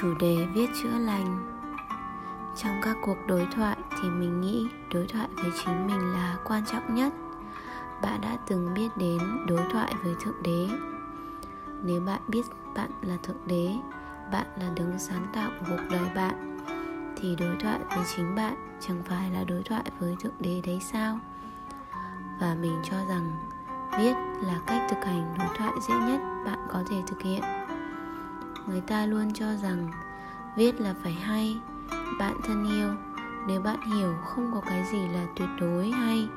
chủ đề viết chữa lành. Trong các cuộc đối thoại thì mình nghĩ đối thoại với chính mình là quan trọng nhất. Bạn đã từng biết đến đối thoại với thượng đế. Nếu bạn biết bạn là thượng đế, bạn là đứng sáng tạo của cuộc đời bạn, thì đối thoại với chính bạn chẳng phải là đối thoại với thượng đế đấy sao? Và mình cho rằng viết là cách thực hành đối thoại dễ nhất bạn có thể thực hiện người ta luôn cho rằng, viết là phải hay, bạn thân yêu. Nếu bạn hiểu không có cái gì là tuyệt đối hay,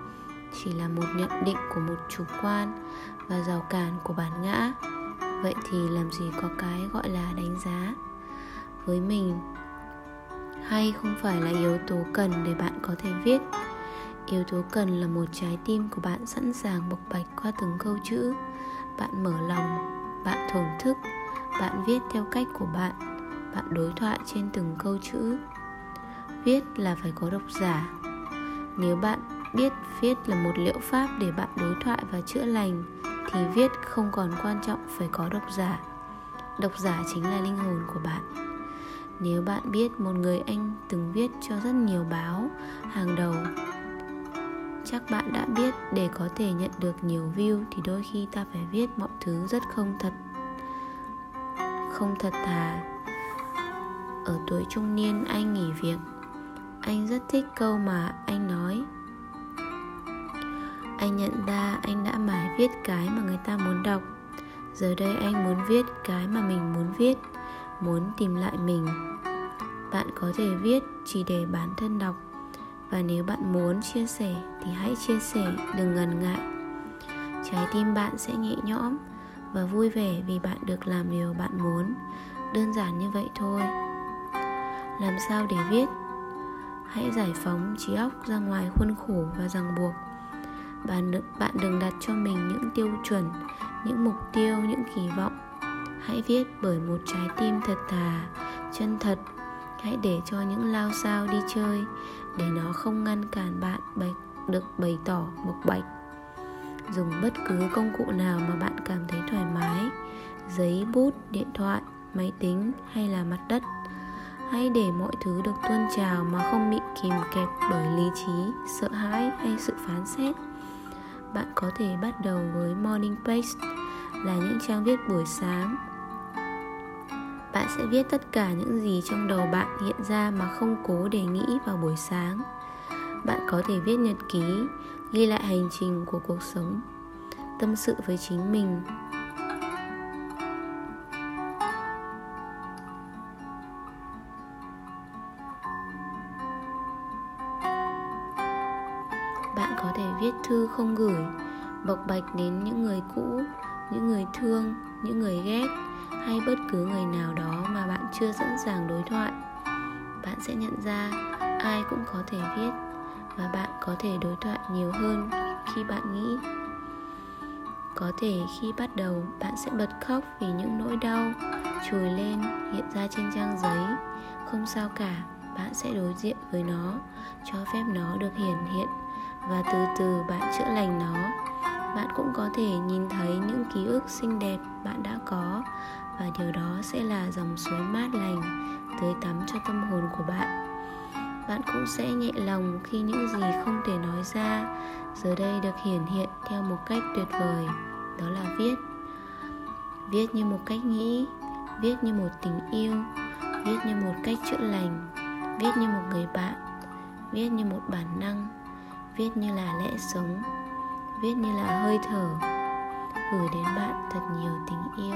chỉ là một nhận định của một chủ quan và rào cản của bản ngã, vậy thì làm gì có cái gọi là đánh giá? Với mình, hay không phải là yếu tố cần để bạn có thể viết? Yếu tố cần là một trái tim của bạn sẵn sàng bộc bạch qua từng câu chữ. Bạn mở lòng, bạn thổn thức bạn viết theo cách của bạn. Bạn đối thoại trên từng câu chữ. Viết là phải có độc giả. Nếu bạn biết viết là một liệu pháp để bạn đối thoại và chữa lành, thì viết không còn quan trọng phải có độc giả. Độc giả chính là linh hồn của bạn. Nếu bạn biết một người anh từng viết cho rất nhiều báo, hàng đầu, chắc bạn đã biết để có thể nhận được nhiều view thì đôi khi ta phải viết mọi thứ rất không thật không thật thà. Ở tuổi trung niên, anh nghỉ việc. Anh rất thích câu mà anh nói. Anh nhận ra anh đã mãi viết cái mà người ta muốn đọc. Giờ đây anh muốn viết cái mà mình muốn viết, muốn tìm lại mình. Bạn có thể viết chỉ để bản thân đọc. Và nếu bạn muốn chia sẻ thì hãy chia sẻ, đừng ngần ngại. Trái tim bạn sẽ nhẹ nhõm và vui vẻ vì bạn được làm điều bạn muốn. Đơn giản như vậy thôi. Làm sao để viết? Hãy giải phóng trí óc ra ngoài khuôn khổ và ràng buộc. Bạn đừng, bạn đừng đặt cho mình những tiêu chuẩn những mục tiêu những kỳ vọng. Hãy viết bởi một trái tim thật thà chân thật. Hãy để cho những lao sao đi chơi để nó không ngăn cản bạn bạch được bày tỏ bộc bạch dùng bất cứ công cụ nào mà bạn cảm thấy thoải mái. Giấy bút, điện thoại, máy tính hay là mặt đất. Hãy để mọi thứ được tuôn trào mà không bị kìm kẹp bởi lý trí, sợ hãi hay sự phán xét. Bạn có thể bắt đầu với morning page là những trang viết buổi sáng. Bạn sẽ viết tất cả những gì trong đầu bạn hiện ra mà không cố để nghĩ vào buổi sáng bạn có thể viết nhật ký, ghi lại hành trình của cuộc sống, tâm sự với chính mình. Bạn có thể viết thư không gửi, bộc bạch đến những người cũ, những người thương, những người ghét, hay bất cứ người nào đó mà bạn chưa sẵn sàng đối thoại. Bạn sẽ nhận ra ai cũng có thể viết và bạn có thể đối thoại nhiều hơn khi bạn nghĩ. Có thể khi bắt đầu, bạn sẽ bật khóc vì những nỗi đau trồi lên hiện ra trên trang giấy. Không sao cả, bạn sẽ đối diện với nó, cho phép nó được hiển hiện và từ từ bạn chữa lành nó. Bạn cũng có thể nhìn thấy những ký ức xinh đẹp bạn đã có và điều đó sẽ là dòng suối mát lành tưới tắm cho tâm hồn của bạn bạn cũng sẽ nhẹ lòng khi những gì không thể nói ra. Giờ đây được hiển hiện theo một cách tuyệt vời, đó là viết. Viết như một cách nghĩ, viết như một tình yêu, viết như một cách chữa lành, viết như một người bạn, viết như một bản năng, viết như là lẽ sống, viết như là hơi thở. Gửi đến bạn thật nhiều tình yêu.